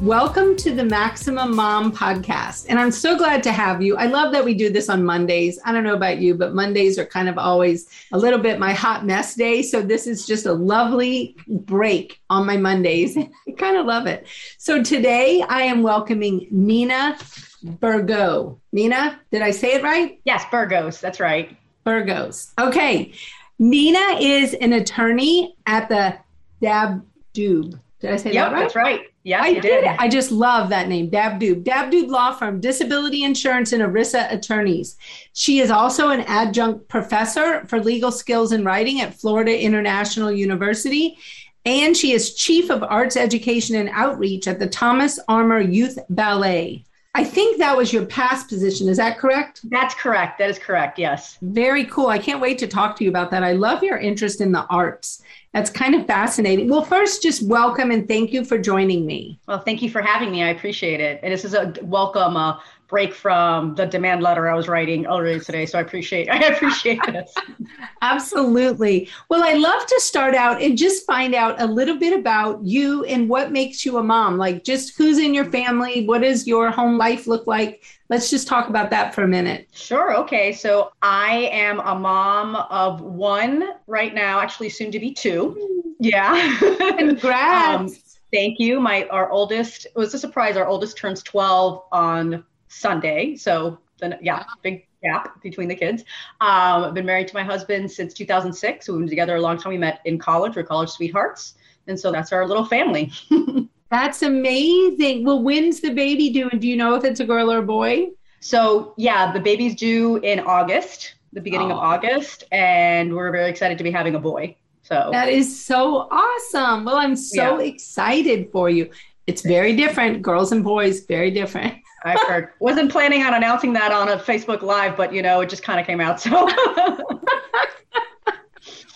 Welcome to the Maximum Mom podcast. And I'm so glad to have you. I love that we do this on Mondays. I don't know about you, but Mondays are kind of always a little bit my hot mess day. So this is just a lovely break on my Mondays. I kind of love it. So today I am welcoming Nina Burgo. Nina, did I say it right? Yes, Burgos. That's right. Burgos. Okay. Nina is an attorney at the Dab Doob. Did I say yep, that right? That's right. Yeah, I did. I just love that name, Dabdoob. Dabdoob Law Firm, Disability Insurance and ERISA Attorneys. She is also an adjunct professor for legal skills and writing at Florida International University. And she is Chief of Arts Education and Outreach at the Thomas Armour Youth Ballet. I think that was your past position. Is that correct? That's correct. That is correct. Yes. Very cool. I can't wait to talk to you about that. I love your interest in the arts. That's kind of fascinating. Well, first, just welcome and thank you for joining me. Well, thank you for having me. I appreciate it. And this is a welcome uh, break from the demand letter I was writing earlier today. So I appreciate I appreciate this. Absolutely. Well, I'd love to start out and just find out a little bit about you and what makes you a mom. Like just who's in your family, what does your home life look like? Let's just talk about that for a minute. Sure. Okay. So I am a mom of one right now, actually soon to be two. Yeah. Congrats. um, thank you. My our oldest it was a surprise. Our oldest turns 12 on Sunday. So then yeah, big gap between the kids. Um, I've been married to my husband since 2006. We've been together a long time. We met in college. We're college sweethearts. And so that's our little family. That's amazing. Well, when's the baby due? And do you know if it's a girl or a boy? So, yeah, the baby's due in August, the beginning of August, and we're very excited to be having a boy. So, that is so awesome. Well, I'm so yeah. excited for you. It's very different, girls and boys, very different. I've heard. Wasn't planning on announcing that on a Facebook Live, but you know, it just kind of came out. So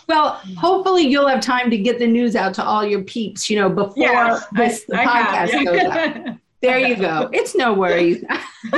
Well, hopefully you'll have time to get the news out to all your peeps, you know, before yes, this, the I podcast have, goes out. There you go. It's no worries.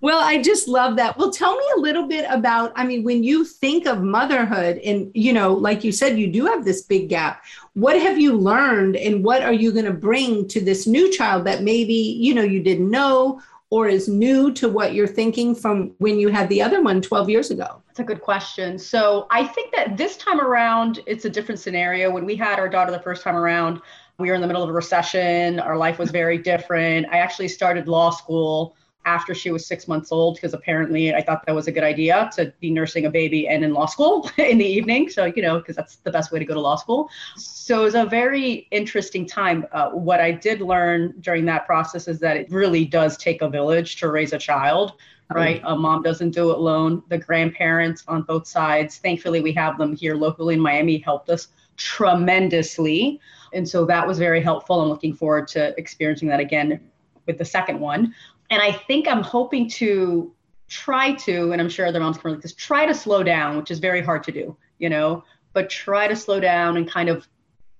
well, I just love that. Well, tell me a little bit about, I mean, when you think of motherhood and, you know, like you said, you do have this big gap. What have you learned and what are you going to bring to this new child that maybe, you know, you didn't know or is new to what you're thinking from when you had the other one 12 years ago? That's a good question. So I think that this time around, it's a different scenario. When we had our daughter the first time around, we were in the middle of a recession. Our life was very different. I actually started law school after she was six months old because apparently I thought that was a good idea to be nursing a baby and in law school in the evening. So, you know, because that's the best way to go to law school. So it was a very interesting time. Uh, what I did learn during that process is that it really does take a village to raise a child. Right. A mom doesn't do it alone. The grandparents on both sides, thankfully, we have them here locally in Miami, helped us tremendously. And so that was very helpful. I'm looking forward to experiencing that again with the second one and I think I'm hoping to try to, and I'm sure other moms can relate this, try to slow down, which is very hard to do, you know, but try to slow down and kind of,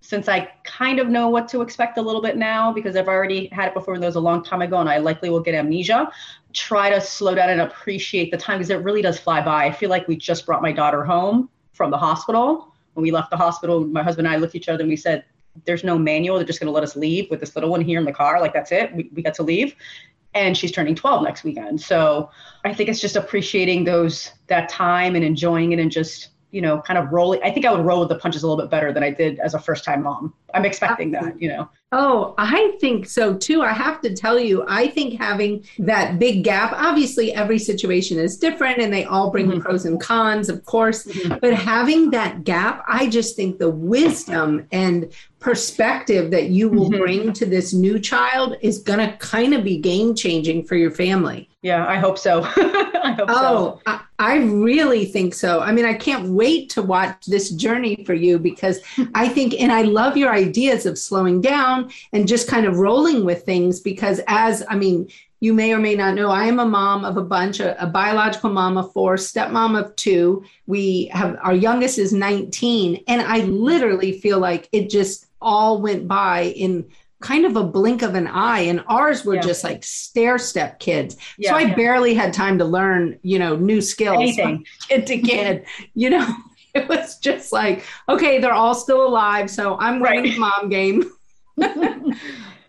since I kind of know what to expect a little bit now because I've already had it before and that was a long time ago and I likely will get amnesia, try to slow down and appreciate the time because it really does fly by. I feel like we just brought my daughter home from the hospital. When we left the hospital, my husband and I looked at each other and we said, there's no manual. They're just going to let us leave with this little one here in the car. Like, that's it. We, we got to leave and she's turning 12 next weekend. So I think it's just appreciating those that time and enjoying it and just you know kind of rolling. I think I would roll with the punches a little bit better than I did as a first time mom. I'm expecting that, you know. Oh, I think so too. I have to tell you, I think having that big gap, obviously every situation is different and they all bring mm-hmm. pros and cons, of course, mm-hmm. but having that gap, I just think the wisdom and perspective that you will mm-hmm. bring to this new child is going to kind of be game changing for your family. Yeah, I hope so. I hope oh, so. I, I really think so. I mean, I can't wait to watch this journey for you because I think, and I love your ideas of slowing down and just kind of rolling with things because, as I mean, you may or may not know, I am a mom of a bunch, a, a biological mom of four, stepmom of two. We have our youngest is 19. And I literally feel like it just all went by in kind of a blink of an eye and ours were yeah. just like stair step kids yeah, so i yeah. barely had time to learn you know new skills Anything. kid to kid you know it was just like okay they're all still alive so i'm right. running mom game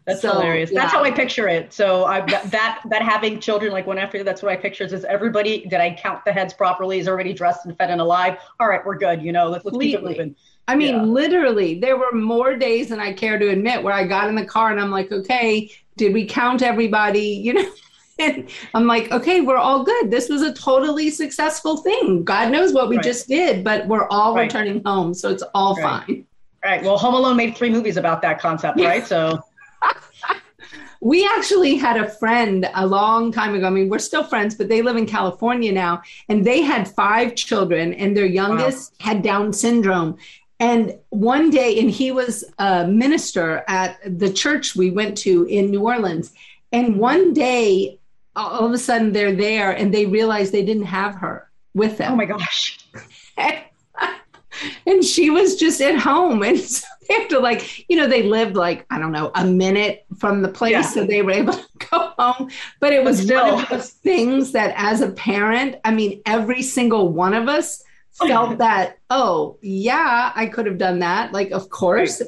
That's so, hilarious. Yeah. That's how I picture it. So I that that having children like one after that's what I picture is everybody did I count the heads properly? Is already dressed and fed and alive? All right, we're good. You know, let's, let's keep it moving. I mean, yeah. literally, there were more days than I care to admit where I got in the car and I'm like, okay, did we count everybody? You know, and I'm like, okay, we're all good. This was a totally successful thing. God knows what we right. just did, but we're all right. returning home, so it's all right. fine. Right. Well, Home Alone made three movies about that concept, right? So we actually had a friend a long time ago. I mean, we're still friends, but they live in California now. And they had five children, and their youngest wow. had Down syndrome. And one day, and he was a minister at the church we went to in New Orleans. And one day, all of a sudden, they're there and they realize they didn't have her with them. Oh my gosh. and she was just at home. And so they have to like, you know, they lived like, I don't know, a minute from the place. Yeah. So they were able to go home. But it was still. one of those things that as a parent, I mean, every single one of us felt that, oh, yeah, I could have done that. Like, of course.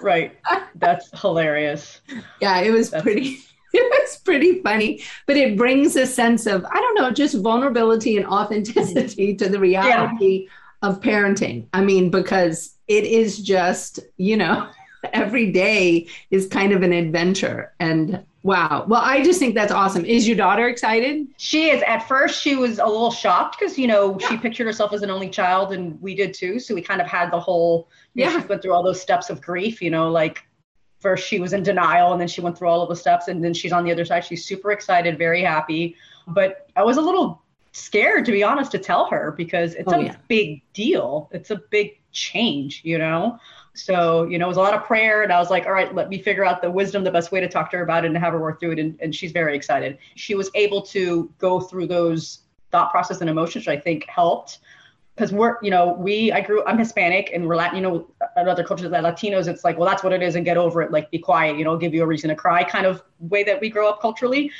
Right. right. That's hilarious. Yeah, it was That's- pretty it was pretty funny, but it brings a sense of, I don't know, just vulnerability and authenticity to the reality yeah. Of parenting. I mean, because it is just, you know, every day is kind of an adventure. And wow. Well, I just think that's awesome. Is your daughter excited? She is. At first, she was a little shocked because, you know, yeah. she pictured herself as an only child and we did too. So we kind of had the whole, yeah, know, she went through all those steps of grief, you know, like first she was in denial and then she went through all of the steps and then she's on the other side. She's super excited, very happy. But I was a little scared, to be honest, to tell her because it's oh, a yeah. big deal. It's a big change, you know? So, you know, it was a lot of prayer. And I was like, all right, let me figure out the wisdom, the best way to talk to her about it and have her work through it. And, and she's very excited. She was able to go through those thought process and emotions, which I think helped. Because we're, you know, we, I grew, I'm Hispanic and we're Latin, you know, in other cultures like Latinos, it's like, well, that's what it is and get over it. Like, be quiet, you know, give you a reason to cry kind of way that we grow up culturally.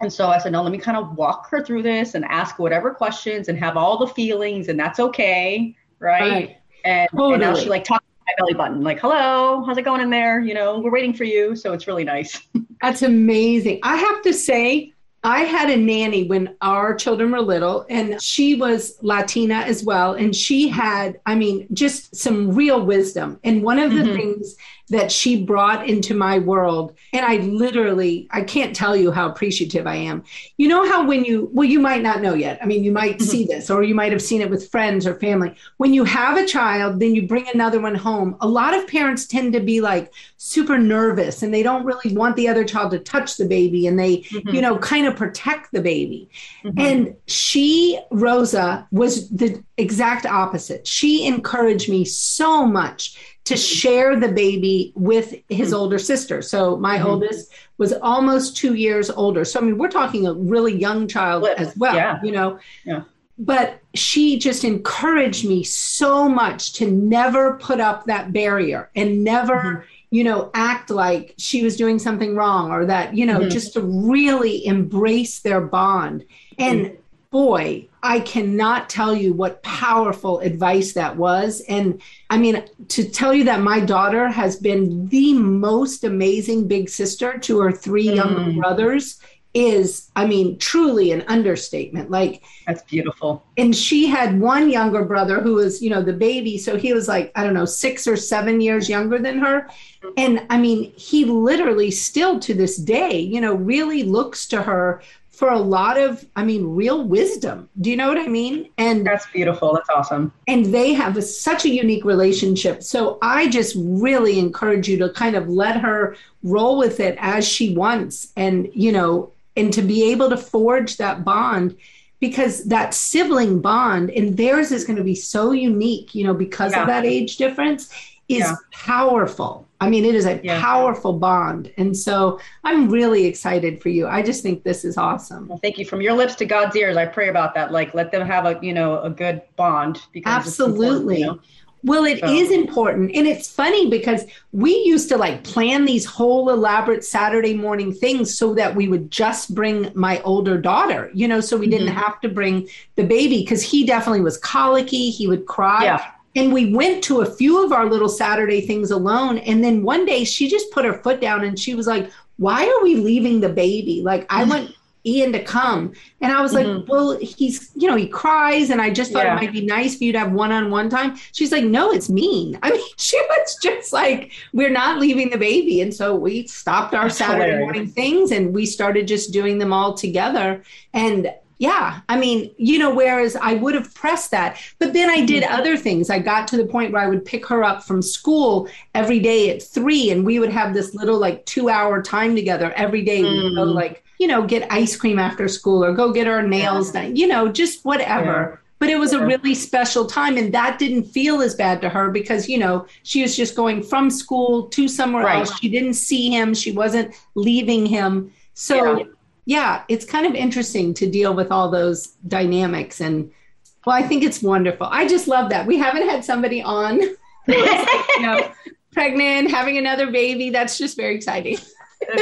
And so I said, no, let me kind of walk her through this and ask whatever questions and have all the feelings, and that's okay. Right. right. And, totally. and now she like talks my belly button, like, hello, how's it going in there? You know, we're waiting for you. So it's really nice. That's amazing. I have to say, I had a nanny when our children were little, and she was Latina as well. And she had, I mean, just some real wisdom. And one of the mm-hmm. things that she brought into my world. And I literally, I can't tell you how appreciative I am. You know how when you, well, you might not know yet. I mean, you might mm-hmm. see this or you might have seen it with friends or family. When you have a child, then you bring another one home. A lot of parents tend to be like super nervous and they don't really want the other child to touch the baby and they, mm-hmm. you know, kind of protect the baby. Mm-hmm. And she, Rosa, was the exact opposite. She encouraged me so much to share the baby with his mm-hmm. older sister. So my mm-hmm. oldest was almost two years older. So I mean, we're talking a really young child as well, yeah. you know. Yeah. But she just encouraged me so much to never put up that barrier and never, mm-hmm. you know, act like she was doing something wrong or that, you know, mm-hmm. just to really embrace their bond. And mm-hmm boy, I cannot tell you what powerful advice that was. And I mean, to tell you that my daughter has been the most amazing big sister to her three mm. younger brothers is, I mean, truly an understatement. Like, that's beautiful. And she had one younger brother who was, you know, the baby. So he was like, I don't know, six or seven years younger than her. And I mean, he literally still to this day, you know, really looks to her for a lot of, I mean, real wisdom. Do you know what I mean? And that's beautiful. That's awesome. And they have a, such a unique relationship. So I just really encourage you to kind of let her roll with it as she wants and, you know, and to be able to forge that bond because that sibling bond and theirs is going to be so unique, you know, because yeah. of that age difference is yeah. powerful. I mean, it is a yeah. powerful bond. And so I'm really excited for you. I just think this is awesome. Well, thank you. From your lips to God's ears, I pray about that. Like let them have a, you know, a good bond. Because Absolutely. You know? Well, it so. is important. And it's funny because we used to like plan these whole elaborate Saturday morning things so that we would just bring my older daughter, you know, so we didn't mm-hmm. have to bring the baby because he definitely was colicky. He would cry. Yeah. And we went to a few of our little Saturday things alone. And then one day she just put her foot down and she was like, Why are we leaving the baby? Like, I want Ian to come. And I was mm-hmm. like, Well, he's, you know, he cries. And I just thought yeah. it might be nice for you to have one on one time. She's like, No, it's mean. I mean, she was just like, We're not leaving the baby. And so we stopped our That's Saturday hilarious. morning things and we started just doing them all together. And yeah. I mean, you know, whereas I would have pressed that. But then I did mm-hmm. other things. I got to the point where I would pick her up from school every day at three, and we would have this little like two hour time together every day. Mm. We would go like, you know, get ice cream after school or go get our nails yeah. done, you know, just whatever. Yeah. But it was yeah. a really special time, and that didn't feel as bad to her because, you know, she was just going from school to somewhere right. else. She didn't see him, she wasn't leaving him. So, yeah, it's kind of interesting to deal with all those dynamics. And well, I think it's wonderful. I just love that. We haven't had somebody on, you know, pregnant, having another baby. That's just very exciting.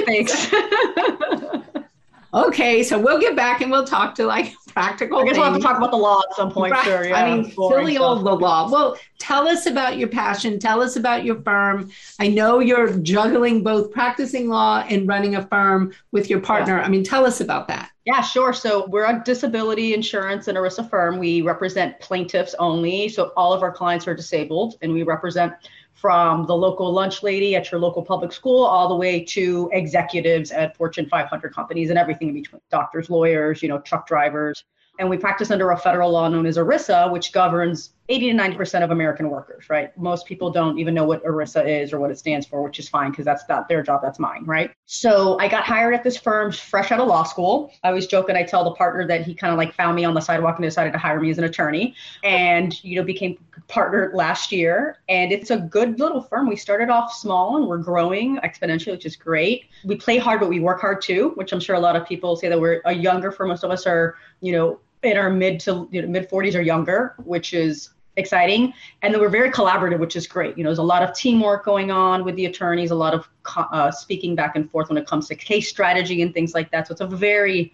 Thanks. okay, so we'll get back and we'll talk to like practical. I guess we'll have to talk about the law at some point. Right. Sure, yeah, I mean, silly old the law. Well, tell us about your passion. Tell us about your firm. I know you're juggling both practicing law and running a firm with your partner. Yeah. I mean, tell us about that. Yeah, sure. So we're a disability insurance and ERISA firm. We represent plaintiffs only. So all of our clients are disabled, and we represent from the local lunch lady at your local public school all the way to executives at Fortune 500 companies and everything in between doctors, lawyers, you know, truck drivers, and we practice under a federal law known as ERISA, which governs 80 to 90% of American workers, right? Most people don't even know what ERISA is or what it stands for, which is fine because that's not their job, that's mine, right? So I got hired at this firm fresh out of law school. I always joke and I tell the partner that he kind of like found me on the sidewalk and decided to hire me as an attorney and, you know, became partner last year. And it's a good little firm. We started off small and we're growing exponentially, which is great. We play hard, but we work hard too, which I'm sure a lot of people say that we're a younger firm. Most of us are, you know, in our mid to you know, mid 40s or younger, which is exciting. And we're very collaborative, which is great. You know, there's a lot of teamwork going on with the attorneys, a lot of uh, speaking back and forth when it comes to case strategy and things like that. So it's a very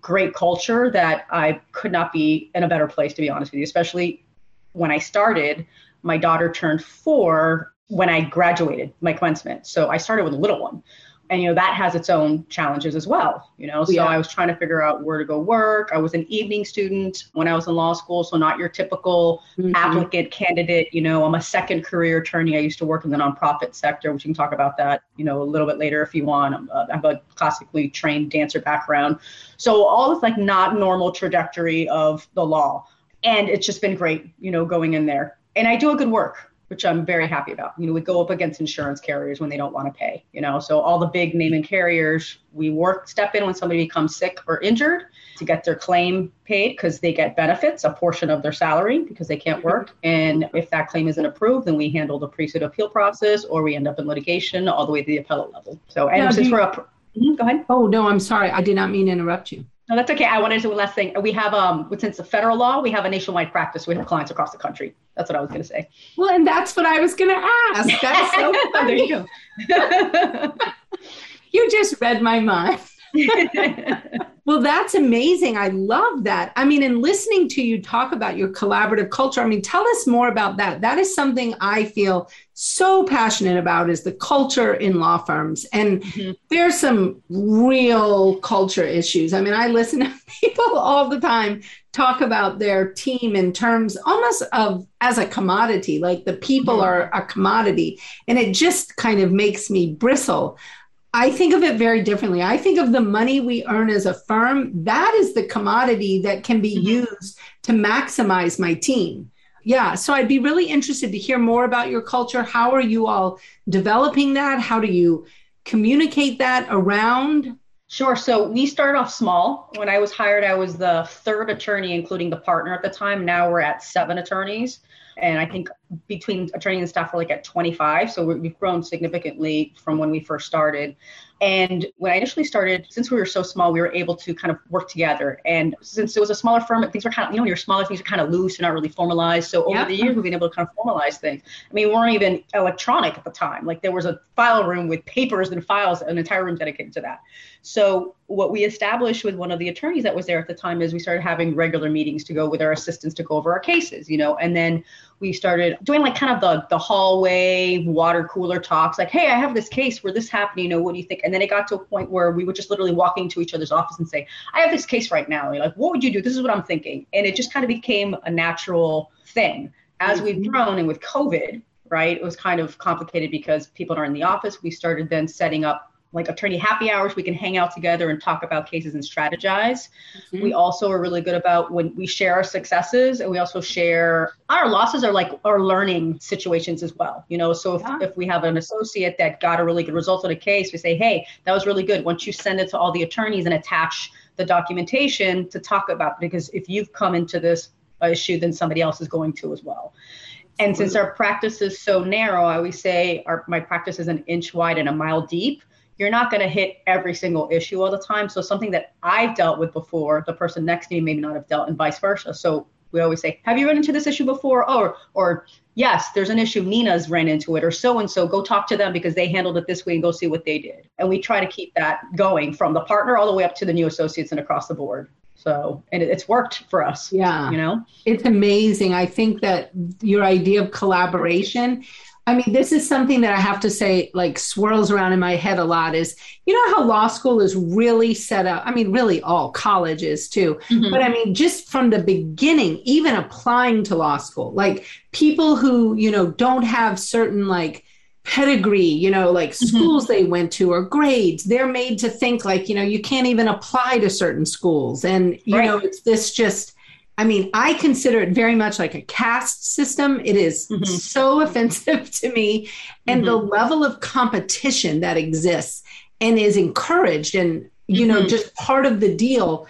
great culture that I could not be in a better place, to be honest with you, especially when I started. My daughter turned four when I graduated my commencement. So I started with a little one and you know that has its own challenges as well you know? So yeah. i was trying to figure out where to go work. I was an evening student when i was in law school so not your typical mm-hmm. applicant candidate you know? I'm a second career attorney. I used to work in the nonprofit sector which you can talk about that you know a little bit later if you want. I'm, uh, i have a classically trained dancer background. So all this like not normal trajectory of the law. And it's just been great you know going in there. And i do a good work which I'm very happy about. You know, we go up against insurance carriers when they don't want to pay, you know. So all the big name and carriers, we work step in when somebody becomes sick or injured to get their claim paid because they get benefits, a portion of their salary because they can't work. And if that claim isn't approved, then we handle the pre-suit appeal process or we end up in litigation all the way to the appellate level. So and yeah, since you, we're up mm-hmm, go ahead. Oh no, I'm sorry. I did not mean to interrupt you. No, that's okay. I wanted to do one last thing. We have, um, since the federal law, we have a nationwide practice. We have clients across the country. That's what I was going to say. Well, and that's what I was going to ask. That's so funny. there you go. you just read my mind. well, that's amazing. I love that. I mean, in listening to you talk about your collaborative culture, I mean, tell us more about that. That is something I feel so passionate about is the culture in law firms. And mm-hmm. there's some real culture issues. I mean, I listen to people all the time talk about their team in terms almost of as a commodity, like the people mm-hmm. are a commodity. And it just kind of makes me bristle. I think of it very differently. I think of the money we earn as a firm, that is the commodity that can be mm-hmm. used to maximize my team. Yeah, so I'd be really interested to hear more about your culture. How are you all developing that? How do you communicate that around? Sure. So we start off small. When I was hired, I was the third attorney, including the partner at the time. Now we're at seven attorneys. And I think between attorney and staff, we're like at 25. So we've grown significantly from when we first started. And when I initially started, since we were so small, we were able to kind of work together. And since it was a smaller firm, things were kind of, you know, when you're smaller, things are kind of loose, you're not really formalized. So over the years, we've been able to kind of formalize things. I mean, we weren't even electronic at the time. Like there was a file room with papers and files, an entire room dedicated to that. So what we established with one of the attorneys that was there at the time is we started having regular meetings to go with our assistants to go over our cases, you know, and then we started doing like kind of the the hallway water cooler talks, like, hey, I have this case where this happened, you know, what do you think? And then it got to a point where we would just literally walk into each other's office and say, I have this case right now. You're like, what would you do? This is what I'm thinking. And it just kind of became a natural thing. As mm-hmm. we've grown and with COVID, right, it was kind of complicated because people are in the office. We started then setting up like attorney happy hours we can hang out together and talk about cases and strategize. Mm-hmm. we also are really good about when we share our successes and we also share our losses are like our learning situations as well you know? So if, yeah. if we have an associate that got a really good result on a case we say hey that was really good. Once you send it to all the attorneys and attach the documentation to talk about because if you've come into this issue then somebody else is going to as well. And since our practice is so narrow, I always say our, my practice is an inch wide and a mile deep you're not going to hit every single issue all the time. So something that I've dealt with before, the person next to me may not have dealt, and vice versa. So we always say, "Have you run into this issue before?" Or, or yes, there's an issue. Nina's ran into it, or so and so. Go talk to them because they handled it this way, and go see what they did. And we try to keep that going from the partner all the way up to the new associates and across the board. So, and it's worked for us. Yeah. You know, it's amazing. I think that your idea of collaboration I mean, this is something that I have to say, like, swirls around in my head a lot is, you know, how law school is really set up. I mean, really all colleges too. Mm-hmm. But I mean, just from the beginning, even applying to law school, like people who, you know, don't have certain, like, pedigree, you know, like mm-hmm. schools they went to or grades, they're made to think like, you know, you can't even apply to certain schools. And, you right. know, it's this just, I mean, I consider it very much like a caste system. It is mm-hmm. so offensive to me. And mm-hmm. the level of competition that exists and is encouraged and, you mm-hmm. know, just part of the deal,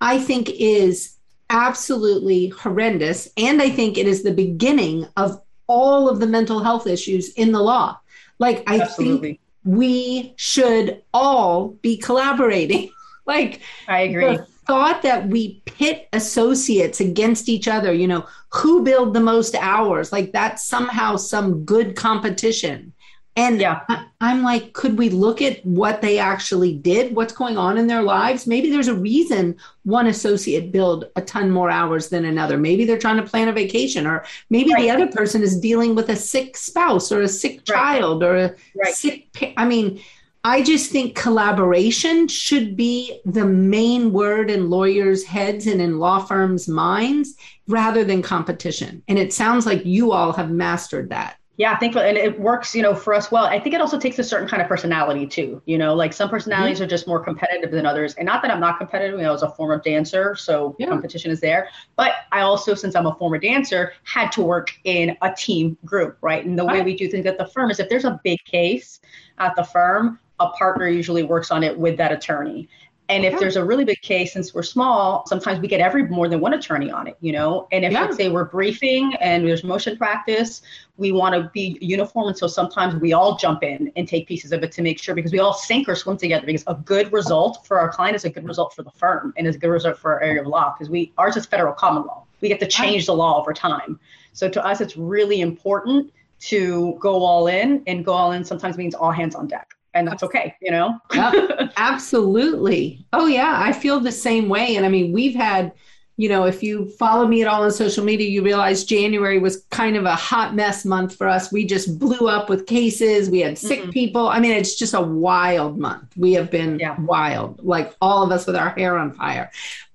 I think is absolutely horrendous. And I think it is the beginning of all of the mental health issues in the law. Like, I absolutely. think we should all be collaborating. like, I agree thought that we pit associates against each other, you know, who billed the most hours, like that's somehow some good competition. And yeah. I'm like, could we look at what they actually did, what's going on in their lives? Maybe there's a reason one associate billed a ton more hours than another. Maybe they're trying to plan a vacation, or maybe right. the other person is dealing with a sick spouse or a sick right. child or a right. sick. I mean, I just think collaboration should be the main word in lawyers' heads and in law firms' minds rather than competition. And it sounds like you all have mastered that. Yeah, thankfully, and it works, you know, for us well. I think it also takes a certain kind of personality too. You know, like some personalities mm-hmm. are just more competitive than others, and not that I'm not competitive. You know, as a former dancer, so yeah. competition is there. But I also, since I'm a former dancer, had to work in a team group, right? And the right. way we do things at the firm is if there's a big case at the firm, a partner usually works on it with that attorney. And if yeah. there's a really big case, since we're small, sometimes we get every more than one attorney on it, you know. And if yeah. let's say we're briefing and there's motion practice, we want to be uniform, and so sometimes we all jump in and take pieces of it to make sure because we all sink or swim together. Because a good result for our client is a good result for the firm and is a good result for our area of law because we ours is federal common law. We get to change the law over time. So to us, it's really important to go all in, and go all in sometimes means all hands on deck and that's okay, you know? yep, absolutely. Oh, yeah, I feel the same way. And I mean, we've had, you know, if you follow me at all on social media, you realize January was kind of a hot mess month for us. We just blew up with cases. We had sick mm-hmm. people. I mean, it's just a wild month. We have been yeah. wild, like all of us with our hair on fire.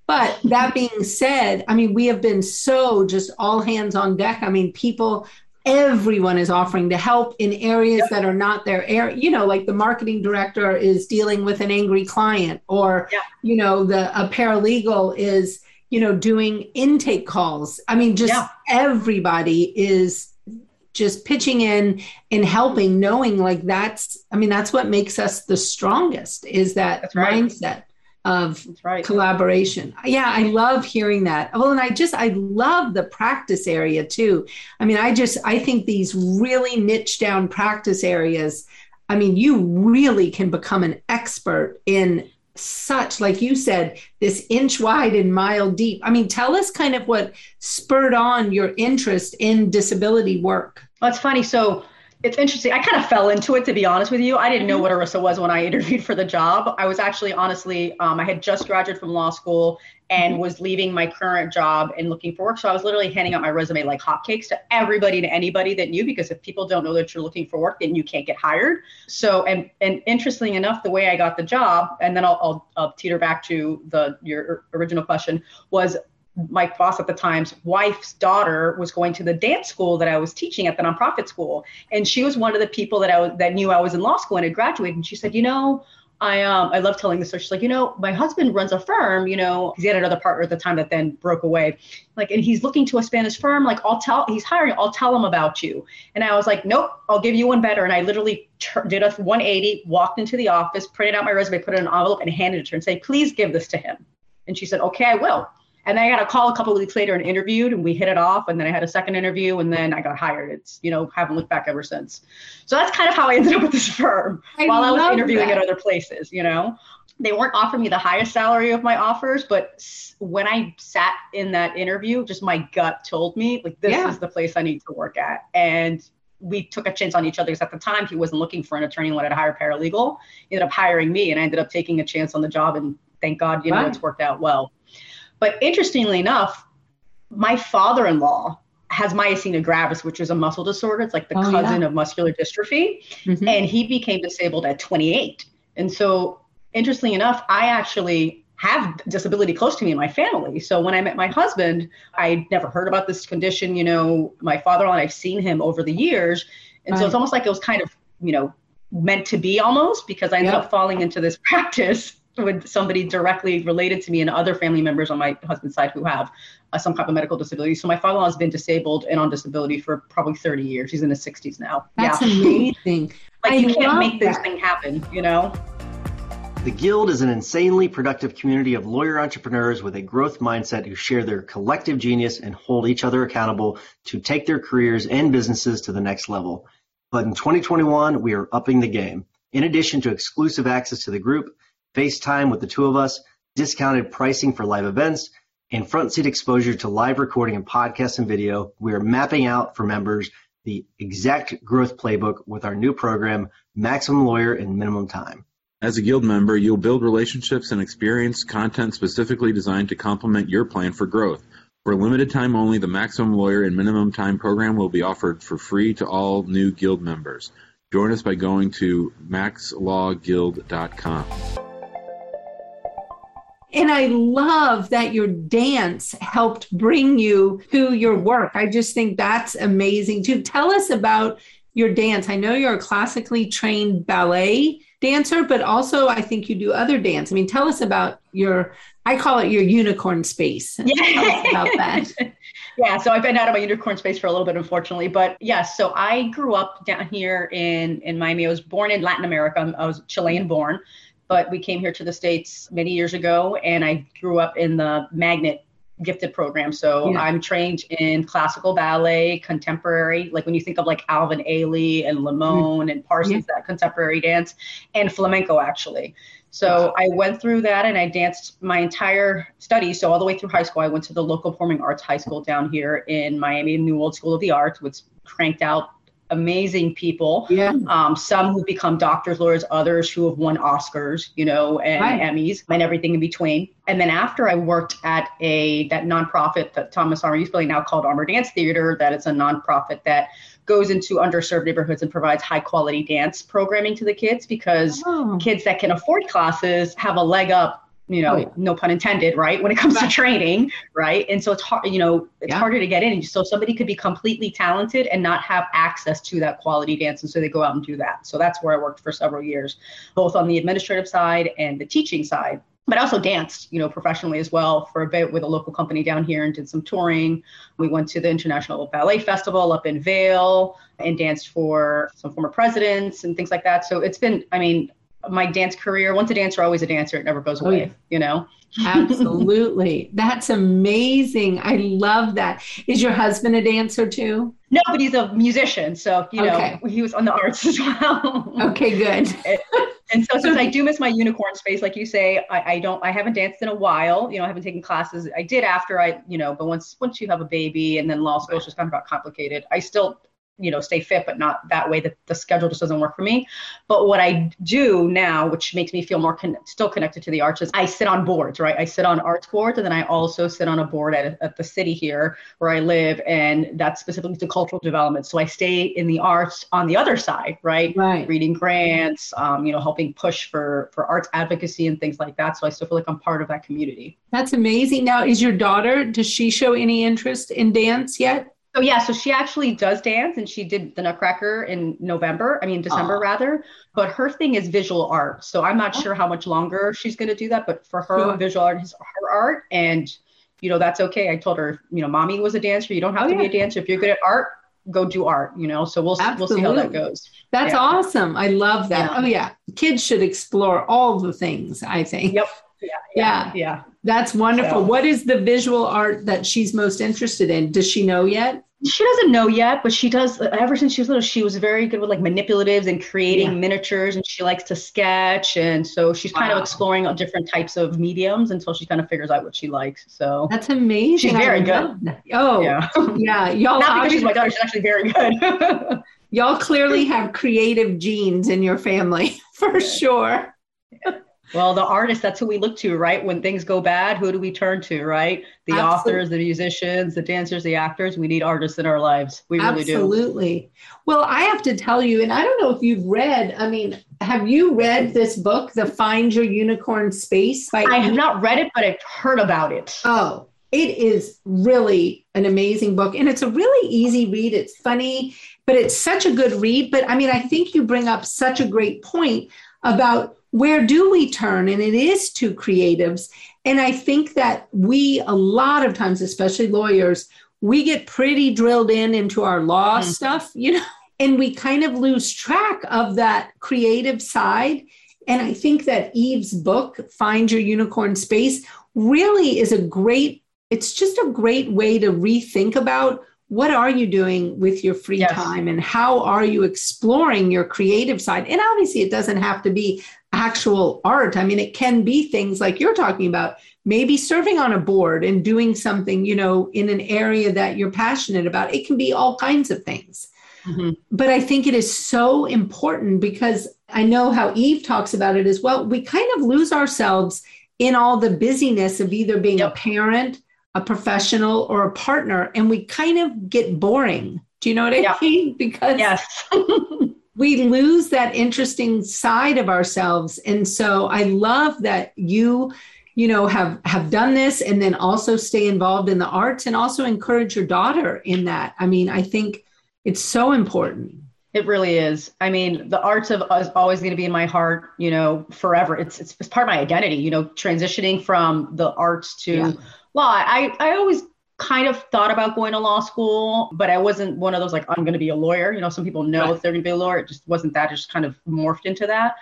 But that being said, I mean, we have been so just all hands on deck. I mean, people everyone is offering to help in areas yep. that are not their area you know like the marketing director is dealing with an angry client or yep. you know the a paralegal is you know doing intake calls i mean just yep. everybody is just pitching in and helping knowing like that's i mean that's what makes us the strongest is that right. mindset of right. collaboration. Yeah, I love hearing that. Well, and I just I love the practice area too. I mean, I just I think these really niche down practice areas. I mean, you really can become an expert in such like you said this inch wide and mile deep i mean tell us kind of what spurred on your interest in disability work well, it's funny so it's interesting. I kind of fell into it, to be honest with you. I didn't know mm-hmm. what ERISA was when I interviewed for the job. I was actually, honestly, um, I had just graduated from law school and mm-hmm. was leaving my current job and looking for work. So I was literally handing out my resume like hotcakes to everybody and anybody that knew, because if people don't know that you're looking for work, then you can't get hired. So, and and interesting enough, the way I got the job, and then I'll, I'll, I'll teeter back to the your original question, was my boss at the time's wife's daughter was going to the dance school that I was teaching at the nonprofit school, and she was one of the people that I that knew I was in law school and had graduated. And she said, you know, I um I love telling this story. She's like, you know, my husband runs a firm, you know, he had another partner at the time that then broke away. Like, and he's looking to expand his firm. Like, I'll tell he's hiring, I'll tell him about you. And I was like, nope, I'll give you one better. And I literally ter- did a 180, walked into the office, printed out my resume, put it in an envelope, and handed it to her and say, please give this to him. And she said, okay, I will. And I got a call a couple of weeks later and interviewed, and we hit it off. And then I had a second interview, and then I got hired. It's you know haven't looked back ever since. So that's kind of how I ended up with this firm I while I was interviewing that. at other places. You know, they weren't offering me the highest salary of my offers, but when I sat in that interview, just my gut told me like this yeah. is the place I need to work at, and we took a chance on each other because at the time he wasn't looking for an attorney and wanted to hire a paralegal. He ended up hiring me, and I ended up taking a chance on the job, and thank God, you know, it's worked out well. But interestingly enough, my father in law has myasthenia gravis, which is a muscle disorder. It's like the oh, cousin yeah. of muscular dystrophy. Mm-hmm. And he became disabled at 28. And so, interestingly enough, I actually have disability close to me in my family. So when I met my husband, I'd never heard about this condition. You know, my father-in-law I've seen him over the years. And right. so it's almost like it was kind of, you know, meant to be almost because I ended yep. up falling into this practice with somebody directly related to me and other family members on my husband's side who have uh, some type of medical disability. So my father-in-law has been disabled and on disability for probably 30 years. He's in his 60s now. That's yeah. amazing. like I you can't make this thing happen, you know? The Guild is an insanely productive community of lawyer entrepreneurs with a growth mindset who share their collective genius and hold each other accountable to take their careers and businesses to the next level. But in 2021, we are upping the game. In addition to exclusive access to the group, FaceTime with the two of us, discounted pricing for live events, and front seat exposure to live recording and podcast and video. We are mapping out for members the exact growth playbook with our new program, Maximum Lawyer in Minimum Time. As a Guild member, you'll build relationships and experience content specifically designed to complement your plan for growth. For a limited time only, the Maximum Lawyer in Minimum Time program will be offered for free to all new Guild members. Join us by going to maxlawguild.com. And I love that your dance helped bring you to your work. I just think that's amazing too. Tell us about your dance. I know you're a classically trained ballet dancer, but also I think you do other dance. I mean, tell us about your, I call it your unicorn space. Yeah. Tell us about that. yeah, so I've been out of my unicorn space for a little bit, unfortunately. But yes, so I grew up down here in, in Miami. I was born in Latin America. I was Chilean born but we came here to the States many years ago, and I grew up in the magnet gifted program. So yeah. I'm trained in classical ballet, contemporary, like when you think of like Alvin Ailey and Limon mm. and Parsons, yeah. that contemporary dance, and flamenco actually. So I went through that and I danced my entire study. So all the way through high school, I went to the local performing arts high school down here in Miami, New World School of the Arts, which cranked out amazing people. Yeah. Um, some who become doctors, lawyers, others who have won Oscars, you know, and right. Emmys and everything in between. And then after I worked at a that nonprofit that Thomas Armour used to now called Armour Dance Theater, that it's a nonprofit that goes into underserved neighborhoods and provides high quality dance programming to the kids because oh. kids that can afford classes have a leg up you know, oh, yeah. no pun intended, right? When it comes right. to training, right? And so it's hard, you know, it's yeah. harder to get in. So somebody could be completely talented and not have access to that quality dance. And so they go out and do that. So that's where I worked for several years, both on the administrative side and the teaching side. But I also danced, you know, professionally as well for a bit with a local company down here and did some touring. We went to the International Ballet Festival up in Vail and danced for some former presidents and things like that. So it's been, I mean, my dance career. Once a dancer, always a dancer. It never goes oh, away. Oh, yeah. You know. Absolutely. That's amazing. I love that. Is your husband a dancer too? No, but he's a musician. So, you know, okay. he was on the arts as well. Okay, good. and so since I do miss my unicorn space, like you say, I, I, don't I haven't danced in a while. You know, I haven't taken classes. I did after I, you know, but once once you have a baby and then law school is just kind of got complicated. I still you know stay fit but not that way that the schedule just doesn't work for me. But what i do now which makes me feel more con- still connected to the arts is i sit on boards right? I sit on arts boards and then i also sit on a board at, at the city here where i live and that's specifically to cultural development. So i stay in the arts on the other side right? Right. Reading grants um, you know helping push for for arts advocacy and things like that. So i still feel like i'm part of that community. That's amazing. Now is your daughter does she show any interest in dance yet Oh yeah, so she actually does dance, and she did the Nutcracker in November. I mean December rather. But her thing is visual art, so I'm not oh. sure how much longer she's going to do that. But for her, sure. visual art is her art, and you know that's okay. I told her, you know, mommy was a dancer. You don't have oh, to yeah. be a dancer if you're good at art. Go do art, you know. So we'll Absolutely. we'll see how that goes. That's yeah. awesome. I love that. Yeah. Oh yeah, kids should explore all the things. I think. Yep. Yeah, yeah, yeah. That's wonderful. So, what is the visual art that she's most interested in? Does she know yet? She doesn't know yet, but she does. Ever since she was little, she was very good with like manipulatives and creating yeah. miniatures, and she likes to sketch. And so she's wow. kind of exploring different types of mediums until she kind of figures out what she likes. So that's amazing. She's very good. Oh, yeah, yeah. Y'all not because she's my daughter. She's actually very good. y'all clearly have creative genes in your family for sure. Well, the artists, that's who we look to, right? When things go bad, who do we turn to, right? The Absolutely. authors, the musicians, the dancers, the actors. We need artists in our lives. We really Absolutely. do. Absolutely. Well, I have to tell you, and I don't know if you've read, I mean, have you read this book, The Find Your Unicorn Space? By I have not read it, but I've heard about it. Oh, it is really an amazing book. And it's a really easy read. It's funny, but it's such a good read. But I mean, I think you bring up such a great point about where do we turn? And it is to creatives. And I think that we, a lot of times, especially lawyers, we get pretty drilled in into our law mm-hmm. stuff, you know, and we kind of lose track of that creative side. And I think that Eve's book, Find Your Unicorn Space, really is a great, it's just a great way to rethink about what are you doing with your free yes. time and how are you exploring your creative side and obviously it doesn't have to be actual art i mean it can be things like you're talking about maybe serving on a board and doing something you know in an area that you're passionate about it can be all kinds of things mm-hmm. but i think it is so important because i know how eve talks about it as well we kind of lose ourselves in all the busyness of either being yep. a parent a professional or a partner and we kind of get boring. Do you know what I yeah. mean? Because yes. we lose that interesting side of ourselves. And so I love that you you know have have done this and then also stay involved in the arts and also encourage your daughter in that. I mean, I think it's so important. It really is. I mean, the arts of is always going to be in my heart, you know, forever. It's, it's, it's part of my identity, you know, transitioning from the arts to yeah law. I, I always kind of thought about going to law school, but I wasn't one of those like, I'm going to be a lawyer. You know, some people know right. if they're going to be a lawyer. It just wasn't that, it just kind of morphed into that.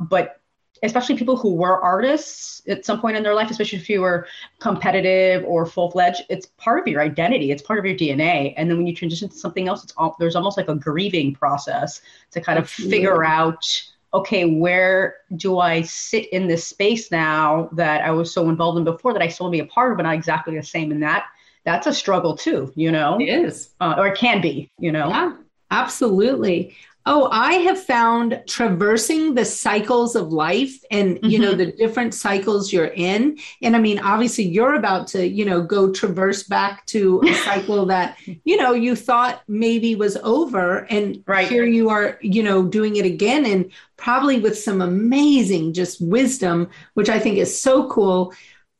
But especially people who were artists at some point in their life, especially if you were competitive or full fledged, it's part of your identity. It's part of your DNA. And then when you transition to something else, it's all, there's almost like a grieving process to kind of figure out okay, where do I sit in this space now that I was so involved in before that I still be a part of, but not exactly the same in that? That's a struggle too, you know? It is. Uh, or it can be, you know? Yeah, absolutely. Oh, I have found traversing the cycles of life and mm-hmm. you know mm-hmm. the different cycles you're in. And I mean, obviously you're about to, you know, go traverse back to a cycle that, you know, you thought maybe was over and right. here you are, you know, doing it again and probably with some amazing just wisdom, which I think is so cool.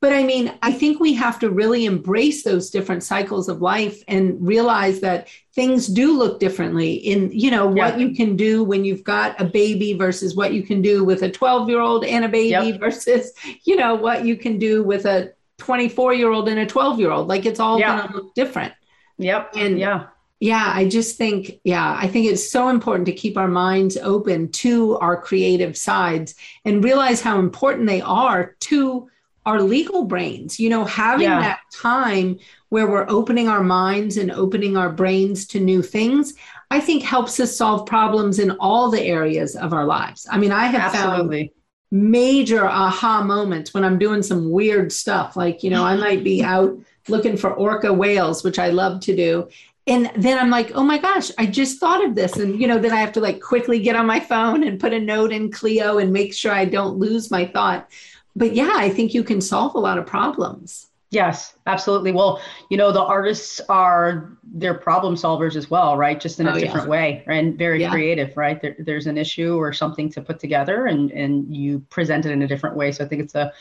But I mean, I think we have to really embrace those different cycles of life and realize that things do look differently in, you know, what you can do when you've got a baby versus what you can do with a 12 year old and a baby yep. versus, you know, what you can do with a 24 year old and a 12 year old. Like it's all going to look different. Yep. And yeah yeah, I just think, yeah, I think it's so important to keep our minds open to our creative sides and realize how important they are to our legal brains. You know, having yeah. that time where we're opening our minds and opening our brains to new things, I think helps us solve problems in all the areas of our lives. I mean, I have Absolutely. found major aha moments when I'm doing some weird stuff. Like, you know, I might be out looking for orca whales, which I love to do and then I'm like, oh my gosh, I just thought of this. And, you know, then I have to like quickly get on my phone and put a note in Clio and make sure I don't lose my thought. But yeah, I think you can solve a lot of problems. Yes, absolutely. Well, you know, the artists are they're problem solvers as well, right? Just in a oh, different yeah. way and very yeah. creative, right? There, there's an issue or something to put together and and you present it in a different way. So I think it's a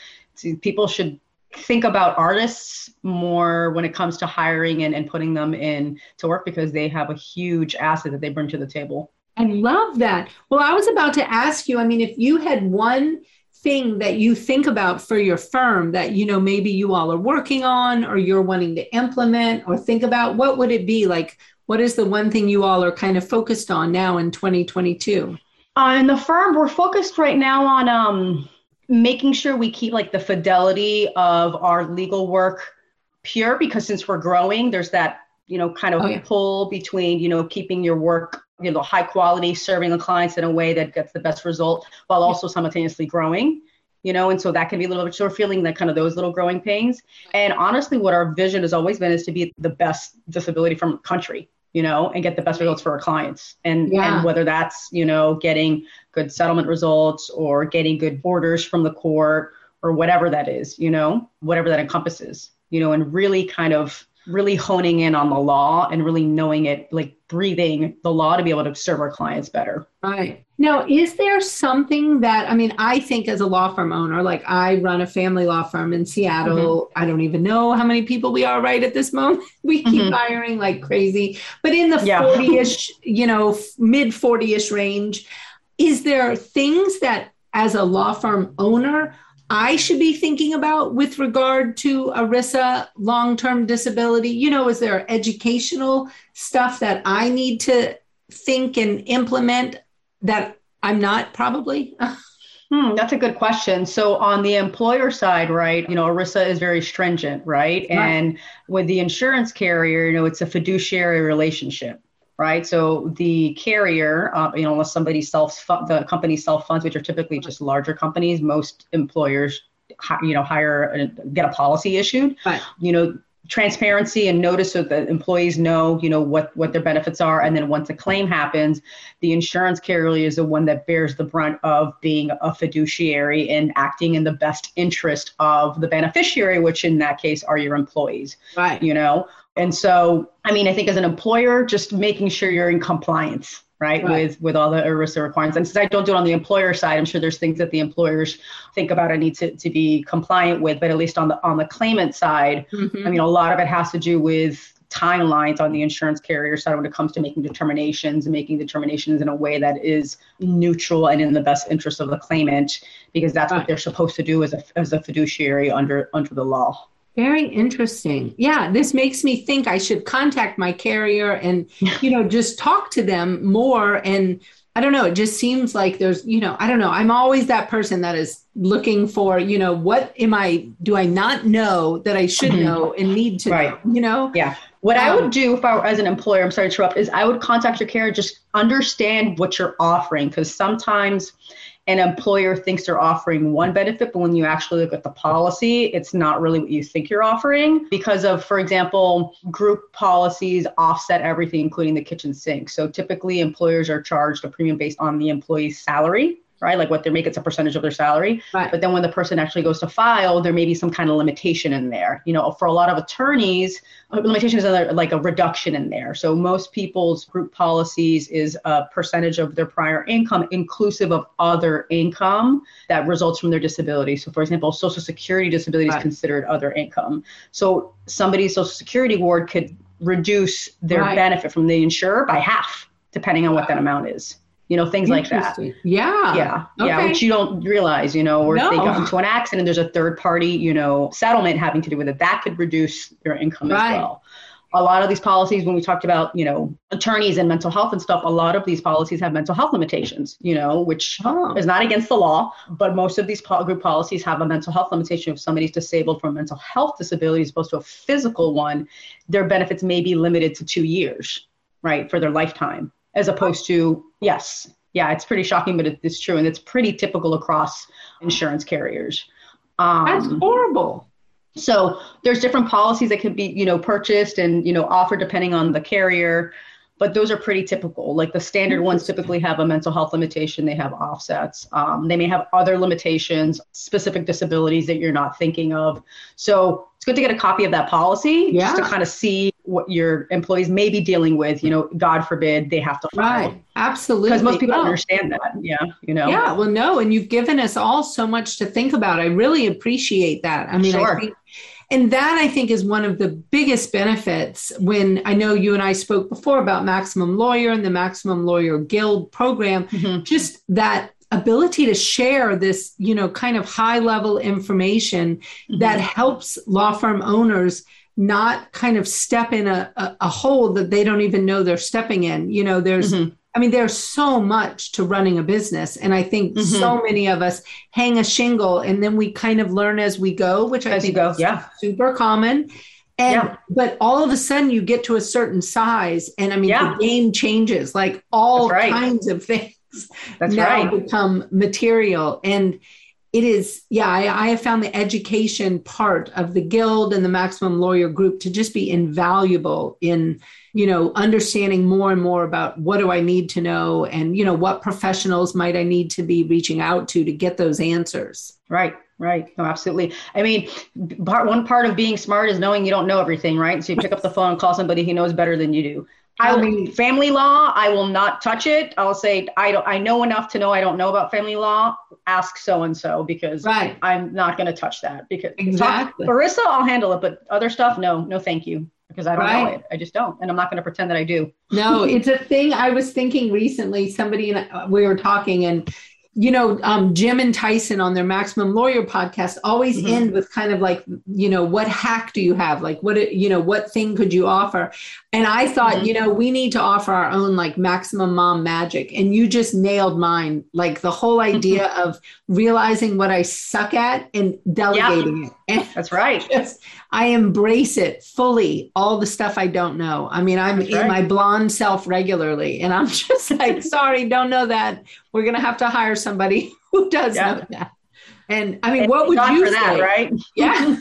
people should think about artists more when it comes to hiring and, and putting them in to work because they have a huge asset that they bring to the table. I love that. Well, I was about to ask you, I mean, if you had one thing that you think about for your firm that you know maybe you all are working on or you're wanting to implement or think about what would it be like what is the one thing you all are kind of focused on now in 2022 uh, in the firm we're focused right now on um, making sure we keep like the fidelity of our legal work pure because since we're growing there's that you know kind of oh, yeah. pull between you know keeping your work you know high quality serving the clients in a way that gets the best result while also simultaneously growing you know and so that can be a little bit sort of feeling that kind of those little growing pains and honestly what our vision has always been is to be the best disability from country you know, and get the best results for our clients. And, yeah. and whether that's, you know, getting good settlement results or getting good orders from the court or whatever that is, you know, whatever that encompasses, you know, and really kind of really honing in on the law and really knowing it, like breathing the law to be able to serve our clients better. Right. Now, is there something that, I mean, I think as a law firm owner, like I run a family law firm in Seattle. Mm-hmm. I don't even know how many people we are right at this moment. We keep mm-hmm. hiring like crazy, but in the 40 ish, you know, mid 40 ish range, is there things that as a law firm owner, I should be thinking about with regard to ERISA long term disability? You know, is there educational stuff that I need to think and implement that I'm not probably? Hmm, that's a good question. So on the employer side, right, you know, ERISA is very stringent, right? right? And with the insurance carrier, you know, it's a fiduciary relationship, right? So the carrier, uh, you know, unless somebody self the company self funds, which are typically just larger companies, most employers, you know, hire and get a policy issued. Right. You know, transparency and notice so that employees know you know what what their benefits are and then once a claim happens the insurance carrier is the one that bears the brunt of being a fiduciary and acting in the best interest of the beneficiary which in that case are your employees right you know and so i mean i think as an employer just making sure you're in compliance right, right, with with all the ERISA requirements. And since I don't do it on the employer side, I'm sure there's things that the employers think about and need to, to be compliant with. But at least on the on the claimant side, mm-hmm. I mean, a lot of it has to do with timelines on the insurance carrier side when it comes to making determinations and making determinations in a way that is neutral and in the best interest of the claimant, because that's what they're supposed to do as a as a fiduciary under under the law. Very interesting. Yeah, this makes me think I should contact my carrier and, you know, just talk to them more. And I don't know, it just seems like there's, you know, I don't know. I'm always that person that is looking for, you know, what am I, do I not know that I should mm-hmm. know and need to right. know, you know? Yeah. What um, I would um, do if I were as an employer, I'm sorry to interrupt, is I would contact your carrier, just understand what you're offering. Because sometimes, an employer thinks they're offering one benefit, but when you actually look at the policy, it's not really what you think you're offering because of, for example, group policies offset everything, including the kitchen sink. So typically, employers are charged a premium based on the employee's salary right? Like what they make, it's a percentage of their salary. Right. But then when the person actually goes to file, there may be some kind of limitation in there. You know, for a lot of attorneys, uh, limitation is like a reduction in there. So most people's group policies is a percentage of their prior income, inclusive of other income that results from their disability. So, for example, Social Security disability right. is considered other income. So somebody's Social Security award could reduce their right. benefit from the insurer by half, depending on what that amount is you know, things like that. Yeah. Yeah. Okay. Yeah. Which you don't realize, you know, or no. if they got into an accident, there's a third party, you know, settlement having to do with it. That could reduce your income right. as well. a lot of these policies when we talked about you know attorneys and mental health and stuff a lot of these policies have mental health limitations you know which oh. is not against the law but most of these group policies have a mental health limitation if somebody's disabled from a mental health disability as opposed to a physical one their benefits may be limited to two years right for their lifetime as opposed to yes yeah it's pretty shocking but it's true and it's pretty typical across insurance carriers um, that's horrible so there's different policies that could be, you know, purchased and, you know, offered depending on the carrier, but those are pretty typical. Like the standard ones typically have a mental health limitation, they have offsets. Um, they may have other limitations, specific disabilities that you're not thinking of. So it's good to get a copy of that policy yeah. just to kind of see what your employees may be dealing with. You know, God forbid they have to file. Right. Absolutely. Because most people oh. understand that. Yeah. You know. Yeah. Well, no, and you've given us all so much to think about. I really appreciate that. I mean, sure. I think and that I think is one of the biggest benefits when I know you and I spoke before about Maximum Lawyer and the Maximum Lawyer Guild program, mm-hmm. just that ability to share this, you know, kind of high level information mm-hmm. that helps law firm owners not kind of step in a, a, a, hole that they don't even know they're stepping in. You know, there's mm-hmm. I mean, there's so much to running a business. And I think mm-hmm. so many of us hang a shingle and then we kind of learn as we go, which I as think is yeah. super common. And yeah. but all of a sudden you get to a certain size and I mean yeah. the game changes, like all right. kinds of things That's now right. become material. And it is, yeah, I, I have found the education part of the guild and the maximum lawyer group to just be invaluable in you know understanding more and more about what do i need to know and you know what professionals might i need to be reaching out to to get those answers. Right right. No absolutely. I mean part one part of being smart is knowing you don't know everything right? So you pick up the phone and call somebody who knows better than you do I mean, family law, I will not touch it. I'll say I don't. I know enough to know I don't know about family law. Ask so and so because right. I'm not going to touch that because exactly. Talk, Marissa, I'll handle it, but other stuff, no, no, thank you because I don't right. know it. I just don't. And I'm not going to pretend that I do. no, it's a thing. I was thinking recently, somebody and we were talking, and you know, um, Jim and Tyson on their Maximum Lawyer podcast always mm-hmm. end with kind of like, you know, what hack do you have? Like, what, you know, what thing could you offer? And I thought, mm-hmm. you know, we need to offer our own like maximum mom magic. And you just nailed mine. Like the whole idea of realizing what I suck at and delegating it. And That's right. Just, I embrace it fully, all the stuff I don't know. I mean, I'm in my blonde self regularly, and I'm just like, sorry, don't know that. We're going to have to hire somebody who does yeah. know that. And I mean, and what would you say? That, right? Yeah.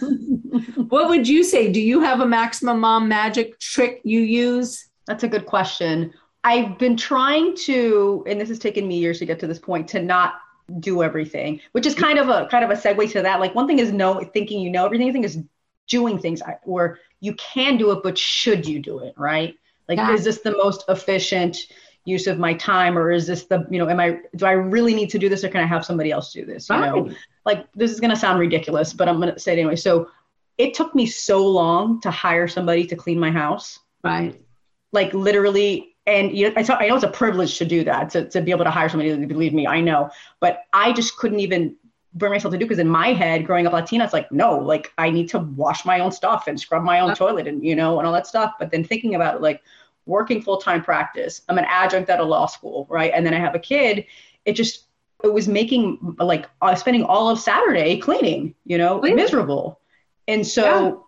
what would you say? Do you have a maximum mom magic trick you use? That's a good question. I've been trying to, and this has taken me years to get to this point, to not do everything, which is kind of a kind of a segue to that. Like one thing is know thinking you know everything. I think is doing things or you can do it, but should you do it? Right? Like, yeah. is this the most efficient use of my time, or is this the you know, am I do I really need to do this, or can I have somebody else do this? You right. know, like this is gonna sound ridiculous, but I'm gonna say it anyway. So it took me so long to hire somebody to clean my house. Right. Like literally and you know, I, I know it's a privilege to do that to, to be able to hire somebody to believe me i know but i just couldn't even bring myself to do because in my head growing up latina it's like no like i need to wash my own stuff and scrub my own toilet and you know and all that stuff. But then thinking about it like working full-time practice i'm an adjunct at a law school right? And then i have a kid. It just it was making like uh, spending all of saturday cleaning you know miserable. And so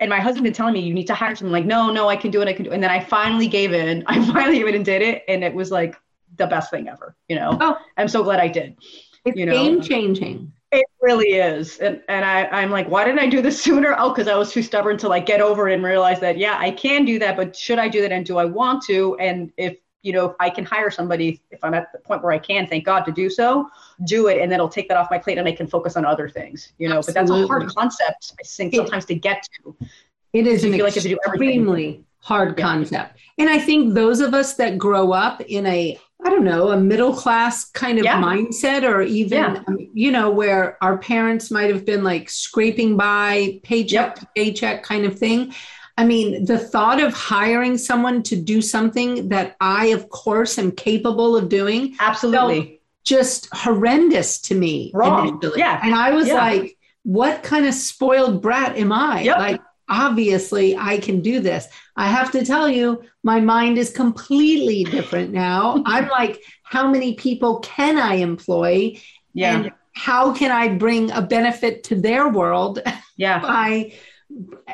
and my husband been telling me you need to hire someone. Like no no i can do it i can do it. And then i finally gave in. I finally gave in and did it. And it was like the best thing ever you know? Oh. i'm so glad i did it's you know? Um, game changing it really is and, and I, i'm like why didn't i do this sooner oh because i was too stubborn to like get over it and realize that yeah i can do that but should i do that and do i want to and if you know, if I can hire somebody, if I'm at the point where I can, thank God to do so, do it, and then it'll take that off my plate, and I can focus on other things. You know, Absolutely. but that's a hard concept, I think, sometimes it, to get to. It is an like extremely hard yeah. concept, and I think those of us that grow up in a I don't know, a middle class kind of yeah. mindset, or even, yeah. um, you know, where our parents might have been like scraping by paycheck yep. to paycheck kind of thing. I mean, the thought of hiring someone to do something that I, of course, am capable of doing. Absolutely. Just horrendous to me. Wrong. Initially. Yeah. And I was yeah. like, what kind of spoiled brat am I? Yep. Like, obviously I can do this. I have to tell you, my mind is completely different now. I'm like, how many people can I employ? Yeah. And how can I bring a benefit to their world? Yeah. by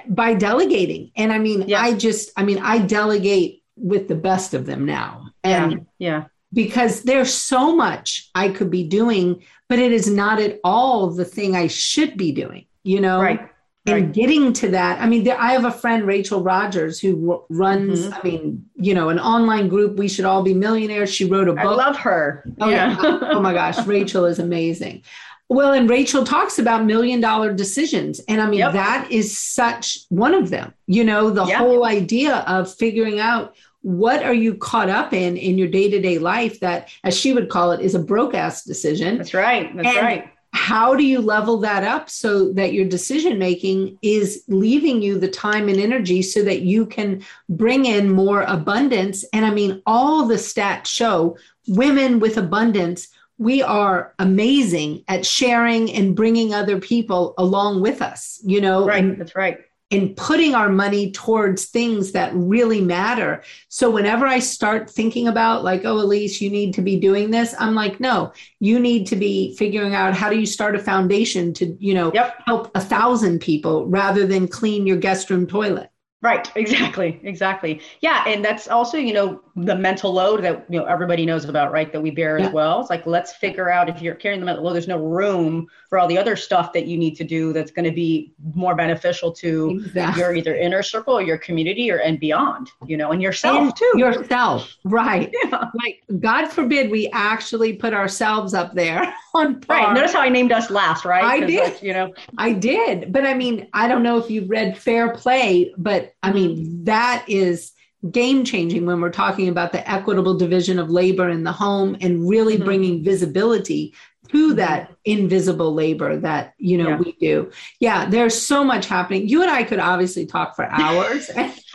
by delegating. And I mean, Yeah. I just, I mean, I delegate with the best of them now. And yeah. Yeah. because there's so much I could be doing, but it is not at all the thing I should be doing, you know? Right. And Right. getting to that, I mean, there, I have a friend, Rachel Rodgers, who runs, Mhm. I mean, you know, an online group. We should all be millionaires. She wrote a book. I love her. Oh, yeah. oh my gosh, Rachel is amazing. Well, and Rachel talks about million dollar decisions. And I mean, Yep. that is such one of them, you know, the Yeah. whole idea of figuring out what are you caught up in in your day-to-day life that as she would call it is a broke ass decision That's right. That's And- right. How do you level that up so that your decision making is leaving you the time and energy so that you can bring in more abundance and i mean all the stats show women with abundance we are amazing at sharing and bringing other people along with us you know Right. and That's right. And putting our money towards things that really matter. So whenever I start thinking about like, oh, Elise, you need to be doing this, I'm like, no, you need to be figuring out how do you start a foundation to, you know, Yep. help a thousand people rather than clean your guest room toilet. Right, exactly, exactly. Yeah, and that's also, you know, the mental load that you know everybody knows about, right? That we bear Yeah. as well. It's like let's figure out if you're carrying the mental load, there's no room for all the other stuff that you need to do that's going to be more beneficial to Exactly. your either inner circle or your community or and beyond, you know, and yourself And too. Yourself, right. yeah. Like, God forbid we actually put ourselves up there on par. Right. Notice how I named us last, right? I did. like, you know, I did. But I mean, I don't know if you've read Fair Play, but I mean, mm. that is game changing when we're talking about the equitable division of labor in the home and really Mhm. bringing visibility to that invisible labor that you know Yeah. we do yeah there's so much happening you and i could obviously talk for hours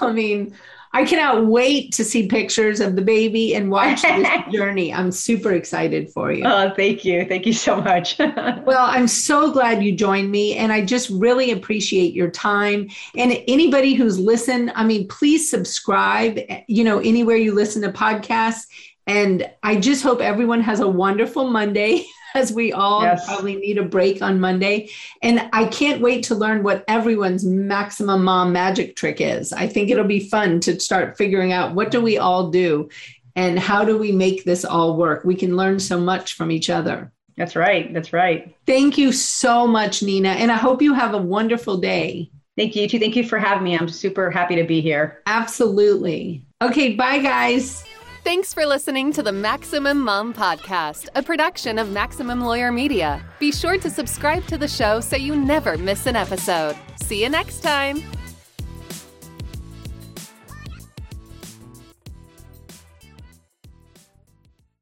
i mean i cannot wait to see pictures of the baby and watch this journey i'm super excited for you oh, thank you, thank you so much. well, I'm so glad you joined me, and I just really appreciate your time. And anybody who's listened, I mean, please subscribe, eh, you know, anywhere you listen to podcasts. And I just hope everyone has a wonderful Monday, as we all Yes. probably need a break on Monday. And I can't wait to learn what everyone's maximum mom magic trick is. I think it'll be fun to start figuring out what do we all do and how do we make this all work. We can learn so much from each other. that's right, that's right. Thank you so much, Nina. And I hope you have a wonderful day. Thank you too. Thank you for having me. I'm super happy to be here. Absolutely. Okay, bye, guys. Thanks for listening to the Maximum Mom Podcast, a production of Maximum Lawyer Media. Be sure to subscribe to the show so you never miss an episode. See you next time.